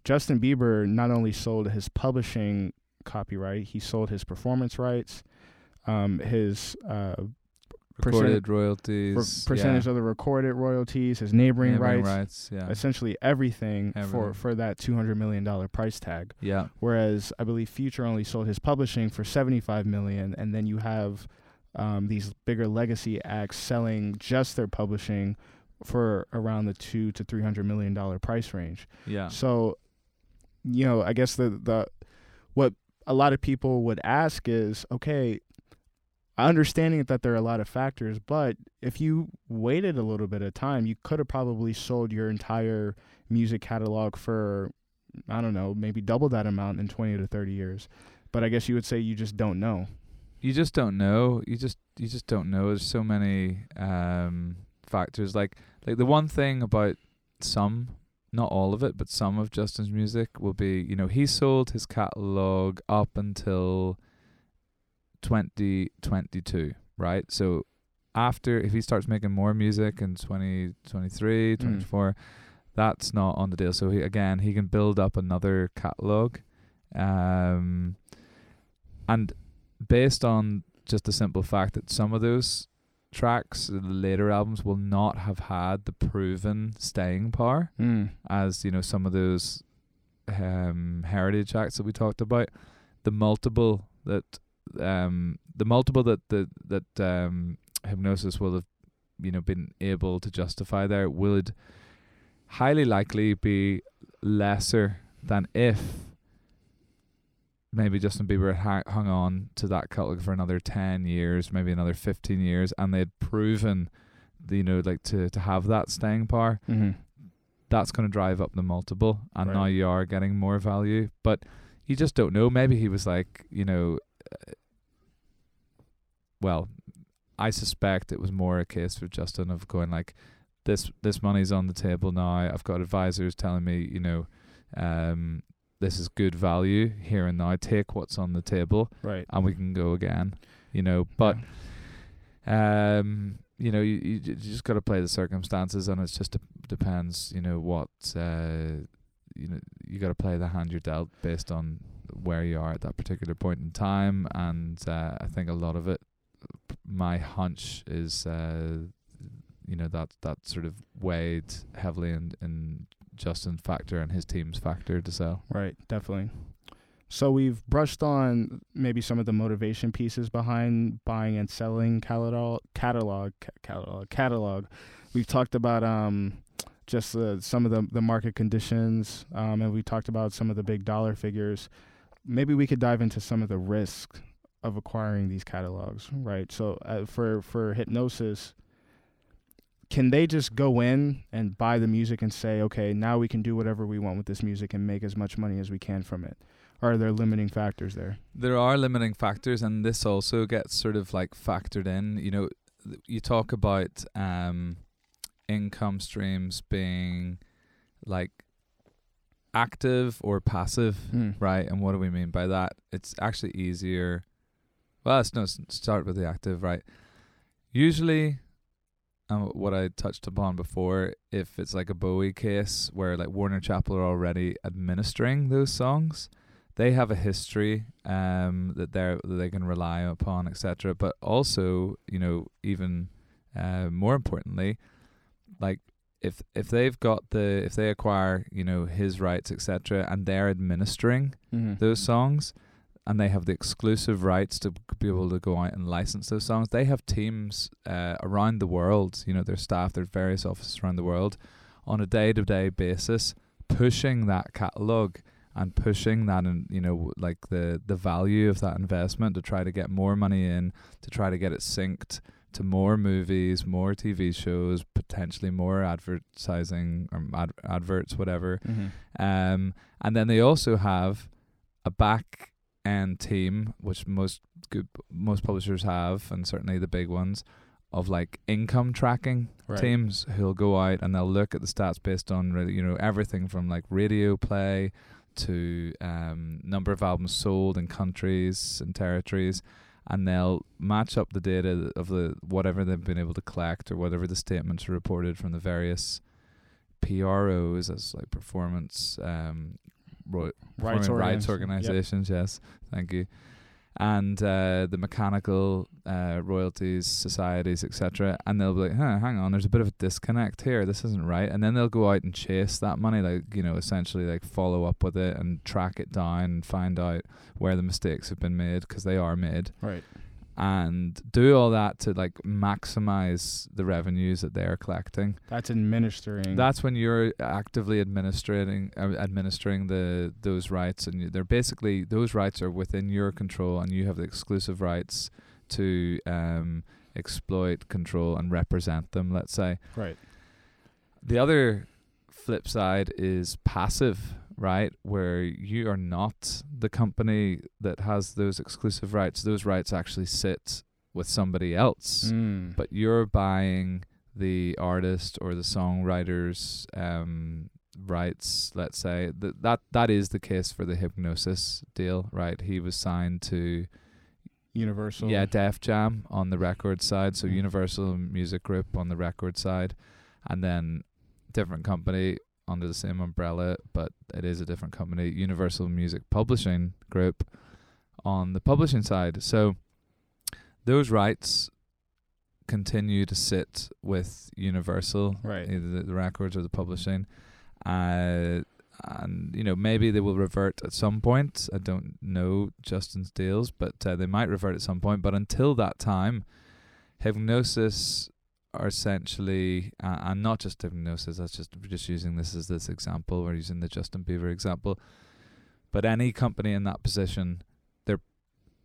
Justin Bieber not only sold his publishing copyright, he sold his performance rights, um, his uh, recorded per- royalties. percentage yeah. of the recorded royalties, his neighboring, Neighboring rights, rights. Yeah. essentially everything, for for that two hundred million dollar price tag. Yeah. Whereas I believe Future only sold his publishing for seventy five million, and then you have um, these bigger legacy acts selling just their publishing for around the two to three hundred million dollar price range. Yeah. So, you know, I guess the the what a lot of people would ask is, okay, understanding that there are a lot of factors, but if you waited a little bit of time, you could have probably sold your entire music catalog for I don't know, maybe double that amount in 20 to 30 years. But I guess you would say you just don't know. you just don't know. You just you just don't know. There's so many um factors. Like like the one thing about some, not all of it, but some of Justin's music will be, you know, he sold his catalog up until 2022, right? So after if he starts making more music in 2023, 24, that's not on the deal. So he again, he can build up another catalog. Um and based on just the simple fact that some of those tracks, the later albums, will not have had the proven staying power Mm. as you know some of those um, heritage acts that we talked about. The multiple that um, the multiple that the that um, Hipgnosis will have you know been able to justify there would highly likely be lesser than if maybe Justin Bieber had hung on to that catalog for another 10 years, maybe another 15 years, and they had proven, you know, like to, to have that staying power. Mm-hmm. That's going to drive up the multiple, and Right. now you are getting more value. But you just don't know. Maybe he was like, you know, uh, well, I suspect it was more a case for Justin of going like, this this money's on the table now. I've got advisors telling me, you know, um, this is good value here and now. Take what's on the table, Right. and we can go again. You know, but um, you know, you you, just got to play the circumstances, and it's just de- depends. You know what uh, you know. You got to play the hand you're dealt based on where you are at that particular point in time, and uh, I think a lot of it. My hunch is, uh, you know, that that sort of weighed heavily in in Justin's factor and his team's factor to sell. Right, definitely. So we've brushed on maybe some of the motivation pieces behind buying and selling catalog catalog catalog catalog. We've talked about um just uh, some of the the market conditions um and we talked about some of the big dollar figures. Maybe we could dive into some of the risks of acquiring these catalogs, right? So uh, for for Hipgnosis can they just go in and buy the music and say, okay, now we can do whatever we want with this music and make as much money as we can from it? Or are there limiting factors there? There are limiting factors, and this also gets sort of like factored in. You know, th- you talk about um, income streams being like active or passive, Hmm. right? And what do we mean by that? It's actually easier. Well, let's no start with the active, right? Usually, um, what I touched upon before, if it's like a Bowie case where like Warner Chappell are already administering those songs, they have a history um, that they that they can rely upon, etc. But also, you know, even uh, more importantly, like if if they've got the if they acquire you know his rights, etc., and they're administering Mm-hmm. those songs and they have the exclusive rights to be able to go out and license those songs. They have teams uh, around the world, you know, their staff, their various offices around the world on a day to day basis pushing that catalog and pushing that and you know like the the value of that investment to try to get more money in to try to get it synced to more movies, more TV shows, potentially more advertising or ad- adverts, whatever. Mm-hmm. Um, and then they also have a back end team, which most good most publishers have, and certainly the big ones, of like income tracking Right. teams who'll go out and they'll look at the stats based on you know everything from like radio play to um, number of albums sold in countries and territories, and they'll match up the data of the whatever they've been able to collect or whatever the statements are reported from the various PROs as like performance um, Rights, rights organiz- yep. organizations. Yes, thank you. And uh, the mechanical uh, royalties societies, etc. And they'll be like, "Huh, hang on, there's a bit of a disconnect here. This isn't right." And then they'll go out and chase that money, like you know, essentially like follow up with it and track it down and find out where the mistakes have been made because they are made Right. And do all that to like maximize the revenues that they're collecting. That's administering. That's when you're actively administrating uh, administering the those rights, and you- they're basically those rights are within your control, and you have the exclusive rights to um, exploit, control, and represent them. Let's say right. the other flip side is passive, right? Where you are not the company that has those exclusive rights. Those rights actually sit with somebody else Mm. but you're buying the artist or the songwriter's um, rights. Let's say that that that is the case for the Hipgnosis deal, right? He was signed to Universal. yeah Def Jam on the record side, so Mm. Universal Music Group on the record side, and then different company under the same umbrella, but it is a different company, Universal Music Publishing Group on the publishing side. So those rights continue to sit with Universal, Right. either the, the records or the publishing. Uh, and you know maybe they will revert at some point. I don't know Justin's deals, but uh, they might revert at some point. But until that time, Hipgnosis are essentially, uh, and not just Hipgnosis. That's just just using this as this example. We're using the Justin Bieber example, but any company in that position, they're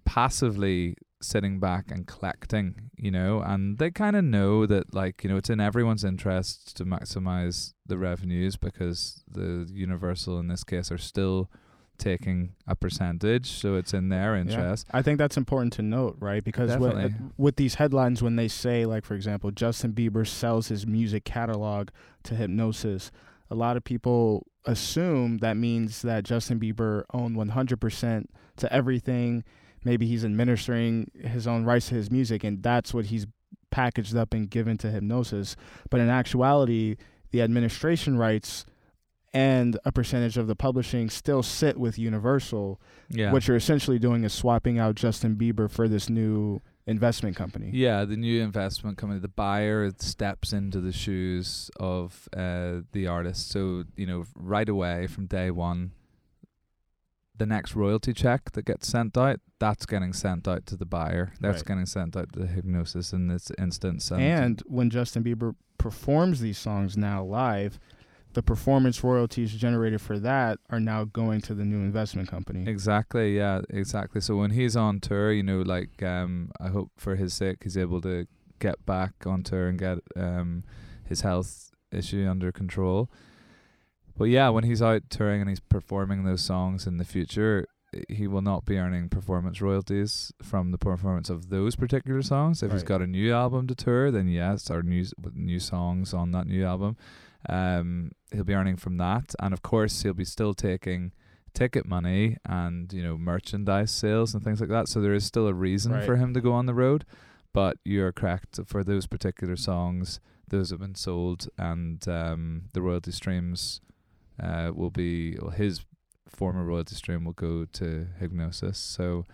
passively sitting back and collecting, you know, and they kind of know that, like, you know, it's in everyone's interest to maximize the revenues because the Universal in this case are still taking a percentage, so it's in their Yeah. interest. I think that's important to note, right? Because with, Definitely. Uh, with these headlines, when they say, like, for example, Justin Bieber sells his music catalog to Hipgnosis, a lot of people assume that means that Justin Bieber owned 100% to everything. Maybe he's administering his own rights to his music, and that's what he's packaged up and given to Hipgnosis. But in actuality, the administration rights and a percentage of the publishing still sit with Universal. Yeah. What you're essentially doing is swapping out Justin Bieber for this new investment company. Yeah, the new investment company, the buyer steps into the shoes of uh, the artist. So, you know, right away from day one, the next royalty check that gets sent out, that's getting sent out to the buyer. That's Right. getting sent out to the Hipgnosis in this instance. And, And when Justin Bieber performs these songs now live, the performance royalties generated for that are now going to the new investment company. Exactly, yeah, exactly. So when he's on tour, you know, like um I hope for his sake he's able to get back on tour and get um his health issue under control. But yeah, when he's out touring and he's performing those songs in the future, he will not be earning performance royalties from the performance of those particular songs. If he's got a new album to tour, then yes, or new new songs on that new album, um, he'll be earning from that, and of course he'll be still taking ticket money and you know merchandise sales and things like that. So there is still a reason Right. for him to go on the road. But you're correct for those particular songs; those have been sold, and um, the royalty streams uh, will be well, his former royalty stream will go to Hipgnosis. So,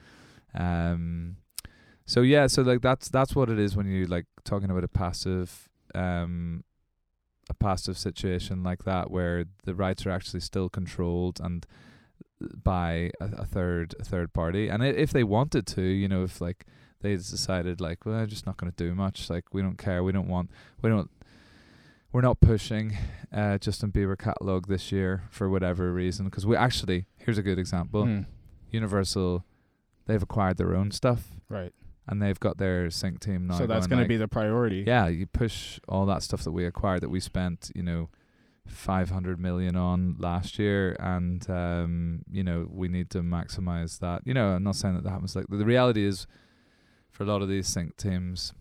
um, so yeah, so like that's that's what it is when you like talking about a passive, um, a passive situation like that where the rights are actually still controlled and by a, a third a third party. And if they wanted to, you know, if like they decided like, well, I'm just not going to do much. Like we don't care. We don't want. We don't. We're not pushing uh, Justin Bieber catalog this year for whatever reason. Because we actually here's a good example. Mm, Universal, they've acquired their own stuff right. And they've got their sync team now. So that's going going to like, be the priority. yeah. You push all that stuff that we acquired that we spent, you know, 500 million on last year and um you know we need to maximize that you know i'm not saying that that happens like the reality is for a lot of these sync teams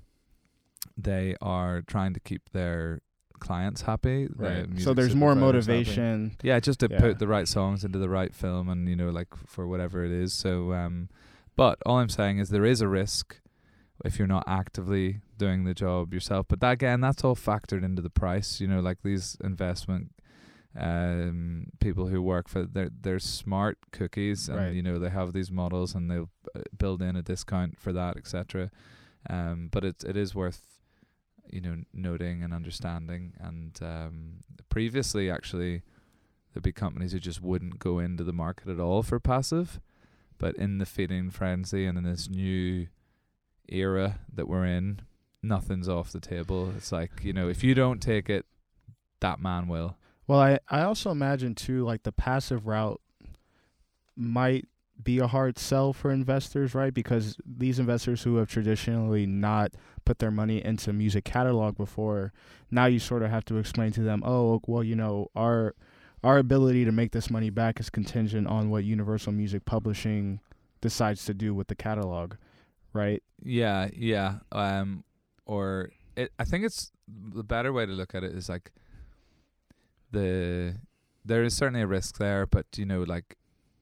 they are trying to keep their clients happy Right. So there's more supervisors happy. motivation. yeah just to Yeah. put the right songs into the right film and you know like for whatever it is so um but all i'm saying is there is a risk if you're not actively doing the job yourself. But that, again that's all factored into the price you know like these investment um people who work for they're they're smart cookies and Right. you know they have these models and they'll uh, build in a discount for that etc um but it it is worth you know noting and understanding. And um previously actually there'd be companies who just wouldn't go into the market at all for passive but in the feeding frenzy and in this new era that we're in nothing's off the table it's like you know if you don't take it that man will Well, I I also imagine too like the passive route might be a hard sell for investors, right? Because these investors who have traditionally not put their money into music catalog before, now you sort of have to explain to them, "Oh, well, you know, our our ability to make this money back is contingent on what Universal Music Publishing decides to do with the catalog." Right? Yeah, yeah. Um, or it. I think it's the better way to look at it is like the there is certainly a risk there, but you know, like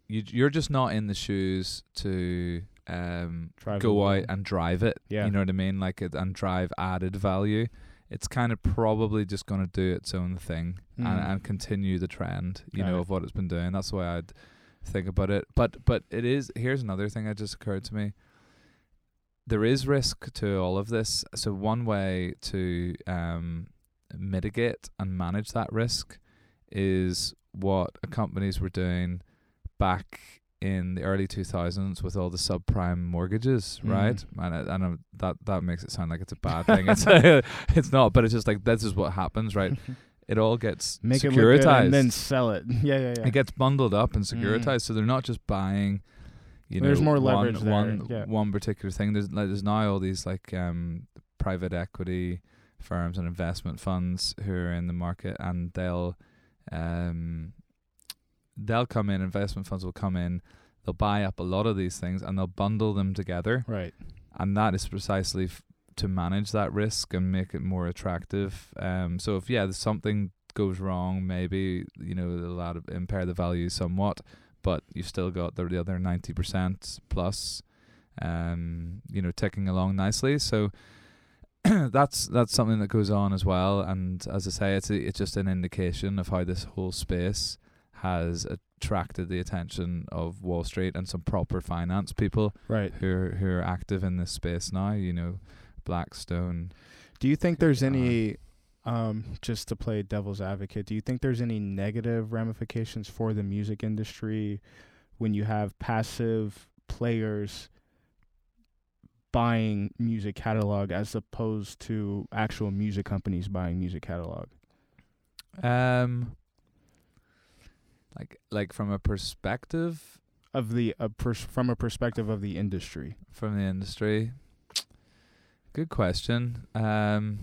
you you're just not in the shoes to um Drive go out and drive it. Yeah. you know what I mean, like it and drive added value. It's kind of probably just going to do its own thing and, Mm. and continue the trend, you Got know, of what it's been doing. That's the way I'd think about it. But but it is. Here's another thing that just occurred to me there is risk to all of this. So one way to um, mitigate and manage that risk is what companies were doing back in the early 2000s with all the subprime mortgages, Mhm. right? And I, I know that that makes it sound like it's a bad thing. It's it's not, but it's just like this is what happens, right? It all gets Make it securitized good and then sell it. Yeah, yeah, yeah. it gets bundled up and Mm. securitized, so they're not just buying. You know, There's more one, leverage there, one, yeah. one particular thing. There's like, there's now all these like um private equity firms and investment funds who are in the market, and they'll um they'll come in. Investment funds will come in. They'll buy up a lot of these things and they'll bundle them together, right. and that is precisely f- to manage that risk and make it more attractive. Um, so if yeah, there's something goes wrong, maybe you know it'll add, impair the value somewhat, but you've still got the, the other ninety percent plus, um, you know, ticking along nicely. So that's that's something that goes on as well. And as I say, it's a, it's just an indication of how this whole space has attracted the attention of Wall Street and some proper finance people Right. who are, who are active in this space now. You know, Blackstone. Do you think there's any, um, just to play devil's advocate, do you think there's any negative ramifications for the music industry when you have passive players buying music catalog as opposed to actual music companies buying music catalog? Um, like like from a perspective Of the uh, pers- from a perspective of the industry, from the industry. Good question. Um,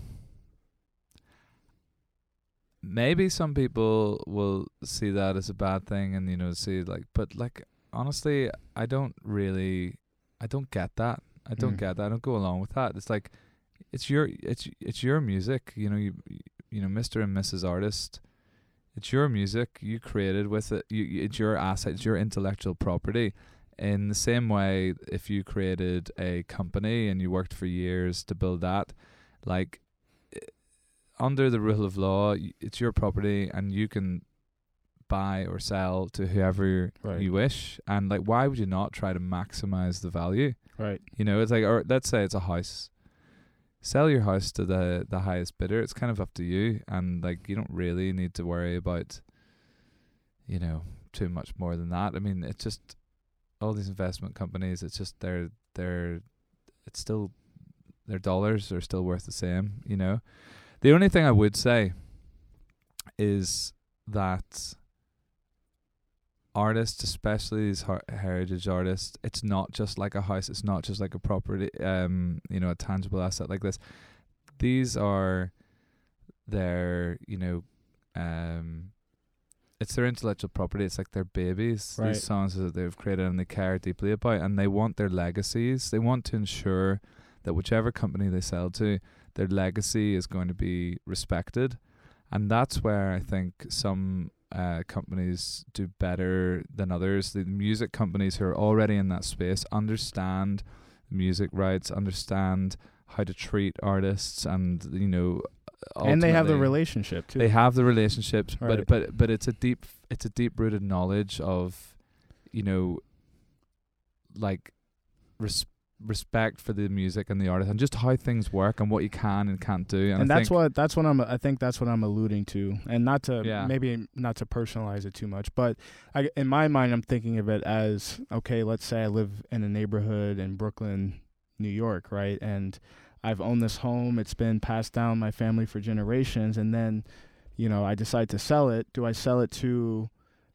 maybe some people will see that as a bad thing, and you know, see like, but like honestly, I don't really, I don't get that. I don't Mm. get that. I don't go along with that. It's like, it's your, it's it's your music. You know, you you know, Mister and Mrs. Artist. It's your music. You created with it. You, it's your asset. It's your intellectual property. In the same way, if you created a company and you worked for years to build that, like under the rule of law, it's your property and you can buy or sell to whoever Right. you wish. And like, why would you not try to maximize the value? right? You know, it's like, or let's say it's a house. Sell your house to the the highest bidder. It's kind of up to you, and like you don't really need to worry about, you know, too much more than that. I mean, it's just all these investment companies. It's just they're they're, it's still their dollars are still worth the same. You know, the only thing I would say is that artists, especially these her- heritage artists, it's not just like a house. It's not just like a property, um, you know, a tangible asset like this. These are their, you know, um it's their intellectual property. It's like their babies. Right. These songs that they've created and they care deeply about, and they want their legacies. They want to ensure that whichever company they sell to, their legacy is going to be respected, and that's where I think some uh, companies do better than others. The music companies who are already in that space understand music rights, understand how to treat artists, and you know, and they have the relationship too. they have the relationships, Right. but but but it's a deep it's a deep rooted knowledge of, you know, like, res- respect for the music and the artist and just how things work and what you can and can't do. And, and that's what that's what I'm I think that's what I'm alluding to. And not to Yeah. maybe not to personalize it too much but I, in my mind I'm thinking of it as okay let's say I live in a neighborhood in Brooklyn New York right? And I've owned this home. It's been passed down my family for generations. And then you know I decide to sell it. Do I sell it to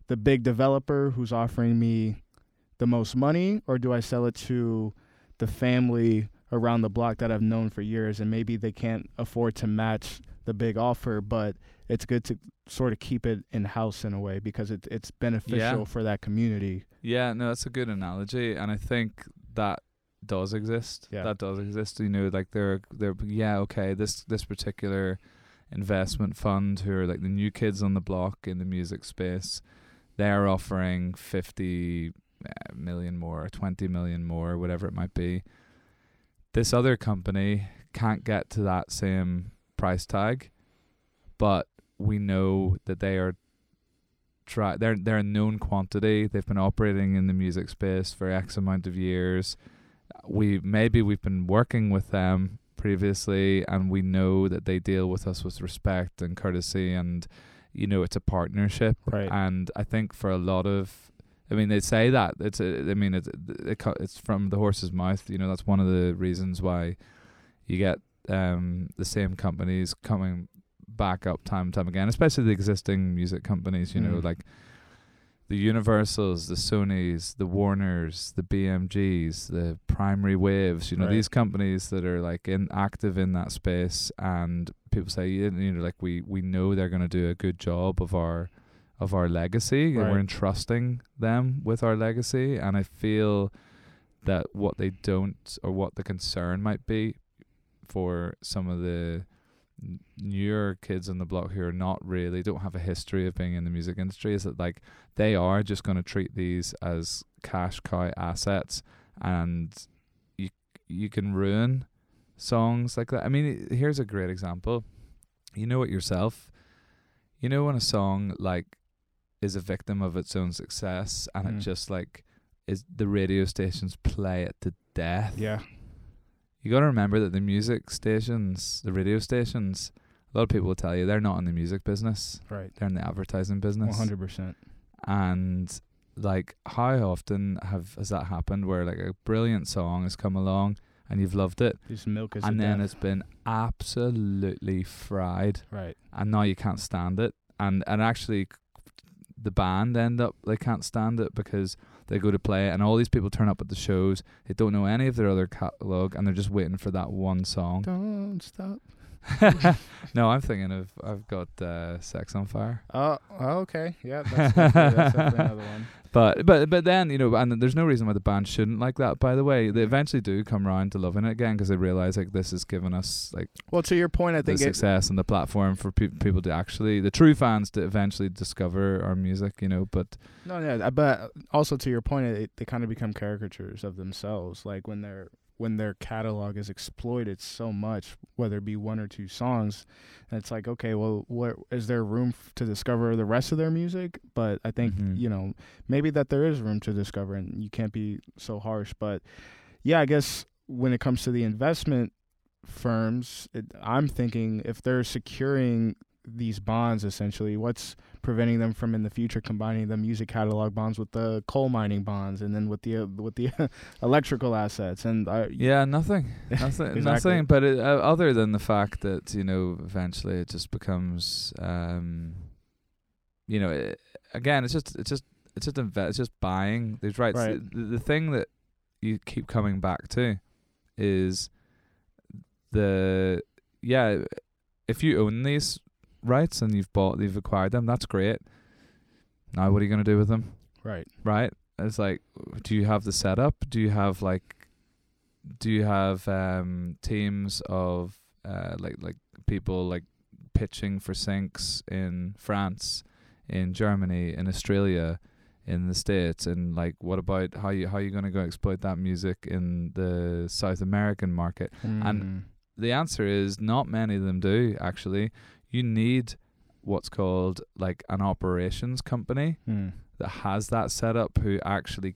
the big developer who's offering me the most money or do I sell it to the family around the block that I've known for years, and maybe they can't afford to match the big offer, but it's good to sort of keep it in house in a way because it, it's beneficial Yeah. for that community. Yeah, no, that's a good analogy, and I think that does exist. Yeah. That does exist. You know, like they're they're yeah, okay. This this particular investment fund, who are like the new kids on the block in the music space, they're offering fifty million more, or twenty million more, whatever it might be. This other company can't get to that same price tag, but we know that they are try they're they're a known quantity. They've been operating in the music space for X amount of years. We maybe we've been working with them previously and we know that they deal with us with respect and courtesy and you know it's a partnership Right. and I think for a lot of I mean they say that it's a, I mean it's it's from the horse's mouth you know that's one of the reasons why you get um the same companies coming back up time and time again especially the existing music companies you know Mm. like the Universals, the Sonys, the Warners, the BMGs, the Primary Waves, you know, Right. these companies that are like in active in that space and people say you know like we we know they're going to do a good job of our of our legacy and we're entrusting them with our legacy and I feel that what they don't or what the concern might be for some of the newer kids on the block who are not really don't have a history of being in the music industry is that like they are just going to treat these as cash cow assets and you you can ruin songs like that. I mean, here's a great example. You know it yourself. You know when a song like is a victim of its own success and Mm. it just like is the radio stations play it to death. Yeah. You got to remember that the music stations, the radio stations, a lot of people will tell you they're not in the music business. Right. They're in the advertising business. One hundred percent. And like how often have has that happened where like a brilliant song has come along and you've loved it Just milk is and then death. it's been absolutely fried right. and now you can't stand it and and actually the band end up they can't stand it because they go to play it and all these people turn up at the shows they don't know any of their other catalog and they're just waiting for that one song Don't stop. no i'm thinking of i've got uh, sex on fire Oh, oh, okay. Yeah, that's, that's another one. But but but then you know, and there's no reason why the band shouldn't like that. By the way, they mm-hmm. eventually do come around to loving it again because they realize like this has given us like Well, to your point, I the think it, success and the platform for pe- people to actually the true fans to eventually discover our music. You know, but No, yeah, but also to your point, it, they kind of become caricatures of themselves. Like when their when their catalog is exploited so much, whether it be one or two songs, and it's like, okay, well, what is there room f- to discover the rest of their music? But I think Mhm. you know maybe that there is room to discover, and you can't be so harsh. But yeah, I guess when it comes to the investment firms, it, I'm thinking if they're securing these bonds essentially what's preventing them from in the future combining the music catalog bonds with the coal mining bonds and then with the uh, with the electrical assets and I, yeah, nothing, nothing, Exactly. nothing. But it, uh, other than the fact that you know, eventually it just becomes, um, you know, it, again, it's just it's just it's just inve- it's just buying these rights. Right. The, the thing that you keep coming back to is the yeah, if you own these rights and you've bought, you've acquired them. That's great. Now, what are you going to do with them? Right. Right? It's like, do you have the setup? Do you have like, do you have um teams of uh like like people like pitching for syncs in France, in Germany, in Australia, in the States, and like what about how you how you gonna go exploit that music in the South American market? And Mm. the answer is not many of them do actually. You need what's called like an operations company Mm. that has that setup who actually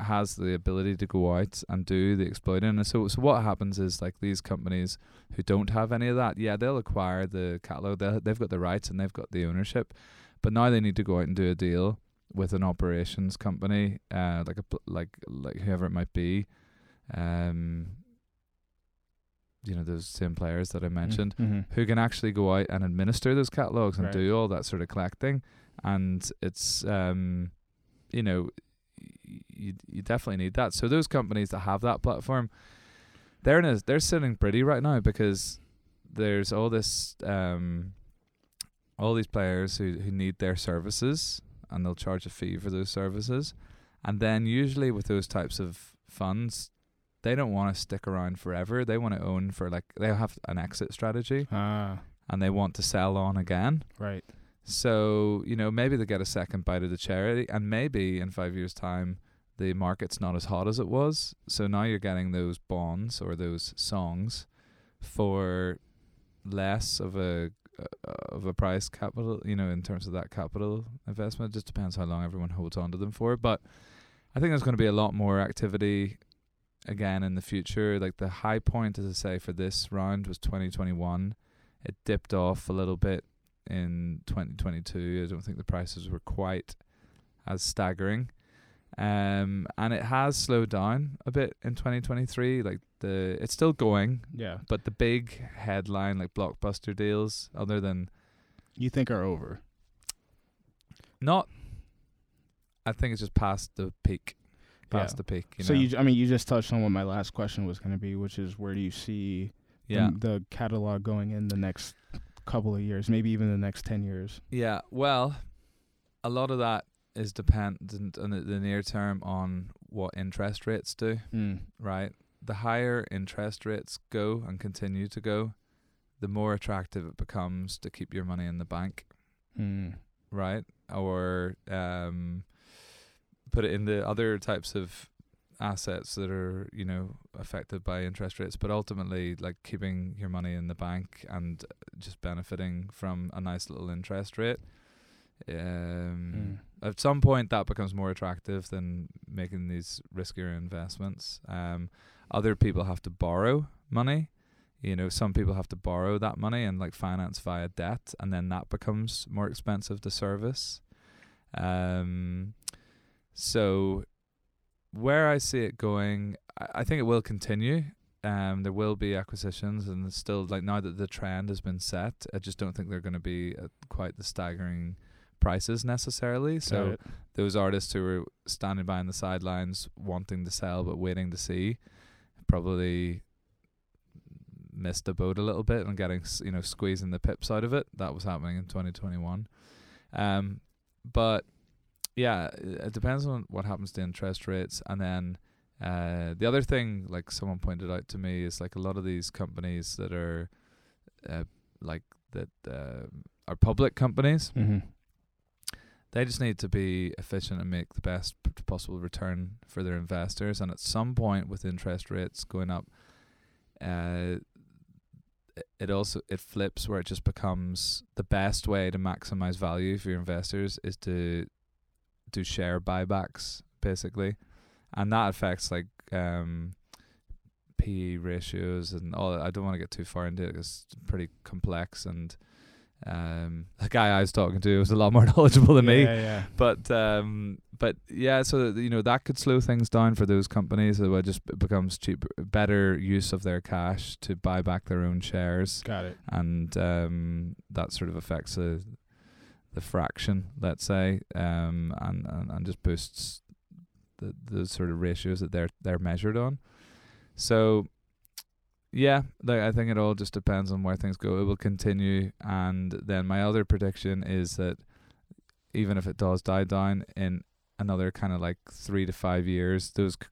has the ability to go out and do the exploiting. And so, so what happens is like these companies who don't have any of that, yeah, they'll acquire the catalog. They they've got the rights and they've got the ownership, but now they need to go out and do a deal with an operations company, uh, like a like like whoever it might be, um, you know, those same players that I mentioned Mm-hmm. who can actually go out and administer those catalogs and Right. do all that sort of collecting and it's um you know you you definitely need that so those companies that have that platform they're in a, they're sitting pretty right now because there's all this um all these players who who need their services and they'll charge a fee for those services and then usually with those types of funds they don't want to stick around forever they want to own for like they have an exit strategy Ah, and they want to sell on again. right. So, you know, maybe they get a second bite of the cherry and maybe in 5 years time the market's not as hot as it was. So now you're getting those bonds or those songs for less of a uh, of a price capital, you know, in terms of that capital investment. It just depends how long everyone holds on to them for, but I think there's going to be a lot more activity again in the future. Like the high point as I say for this round was 2021 it dipped off a little bit in 2022. I don't think the prices were quite as staggering. Um, and it has slowed down a bit in 2023. Like the, it's still going, Yeah. but the big headline like blockbuster deals, other than You think are over. not, I think it's just past the peak, past Yeah. the peak. You so know? you, I mean, you just touched on what my last question was going to be, which is where do you see the- yeah, the, catalog going in the next couple of years, maybe even the next ten years? yeah. Well, a lot of that is dependent in the, the near term on what interest rates do. Mm. right? The higher interest rates go and continue to go, the more attractive it becomes to keep your money in the bank, Mm. right? Or um, put it in the other types of assets that are, you know, affected by interest rates, but ultimately like keeping your money in the bank and just benefiting from a nice little interest rate. Um, at some point that becomes more attractive than making these riskier investments. Um, other people have to borrow money. You know, some people have to borrow that money and like finance via debt, and then that becomes more expensive to service. Um, so where I see it going, I, think it will continue. Um, there will be acquisitions, and still like now that the trend has been set, I just don't think they're going to be at quite the staggering prices necessarily. So those artists who were standing by on the sidelines wanting to sell but waiting to see probably missed the boat a little bit and getting you know squeezing the pips out of it that was happening in 2021 um but yeah it depends on what happens to interest rates and then uh the other thing like someone pointed out to me is like a lot of these companies that are uh, like that uh, are public companies Mm-hmm. they just need to be efficient and make the best p- possible return for their investors. And at some point, with interest rates going up, uh, it- it also it flips where it just becomes the best way to maximize value for your investors is to do share buybacks basically, and that affects like um, PE ratios and all. that. I don't want to get too far into it 'cause it's pretty complex and. Um, the guy I was talking to was a lot more knowledgeable than me Yeah, yeah. but um but yeah so you know that could slow things down for those companies it just becomes cheaper better use of their cash to buy back their own shares Got it. and um that sort of affects the the fraction let's say um and and, and just boosts the the sort of ratios that they're they're measured on so Yeah, like I think it all just depends on where things go. It will continue, and then my other prediction is that even if it does die down in another kind of like three to five years, those c-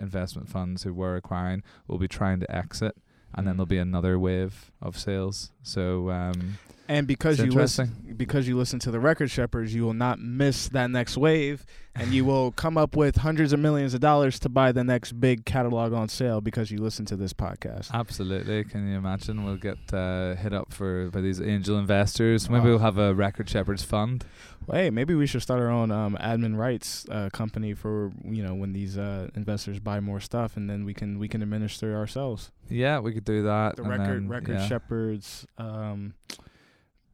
investment funds who were acquiring will be trying to exit, and then Mm. there'll be another wave of sales. So um, And because It's you listen, because you listen to the Record Shepherds, you will not miss that next wave, and you will come up with hundreds of millions of dollars to buy the next big catalog on sale because you listen to this podcast. Absolutely. Can you imagine? We'll get uh, hit up for by these angel investors. Maybe Oh. we'll have a record shepherds fund. Hey, maybe we should start our own um, admin rights uh, company for you know when these uh, investors buy more stuff, and then we can we can administer ourselves. Yeah, we could do that. The and record then, record yeah. shepherds um,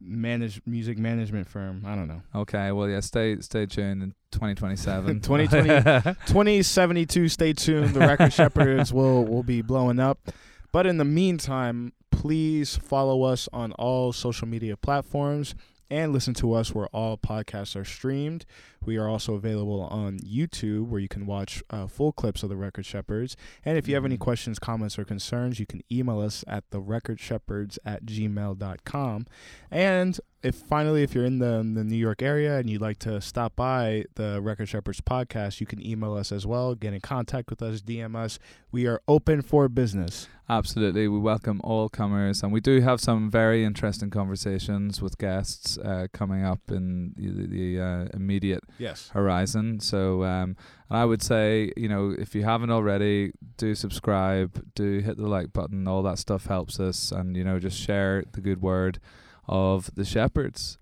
manage music management firm. I don't know. Okay, well, yeah, stay stay tuned in 2027. 2020. 2072. Stay tuned. The record shepherds will will be blowing up. But in the meantime, please follow us on all social media platforms and listen to us where all podcasts are streamed. We are also available on YouTube where you can watch uh, full clips of the Record Shepherds. And if you have any Mhm. questions, comments, or concerns, you can email us at therecordshepherds at gmail.com. And if finally, if you're in the, the New York area and you'd like to stop by the Record Shepherds podcast, you can email us as well. Get in contact with us, DM us. We are open for business. Absolutely, we welcome all comers, and we do have some very interesting conversations with guests uh, coming up in the, the uh, immediate Yes. horizon. So, um, and I would say, you know, if you haven't already, do subscribe, do hit the like button. All that stuff helps us, and you know, just share the good word of the shepherds.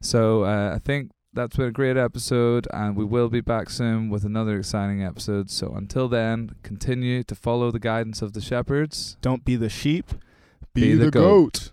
So, uh, I think that's been a great episode, and we will be back soon with another exciting episode. So, until then, continue to follow the guidance of the shepherds. Don't be the sheep, Be the goat.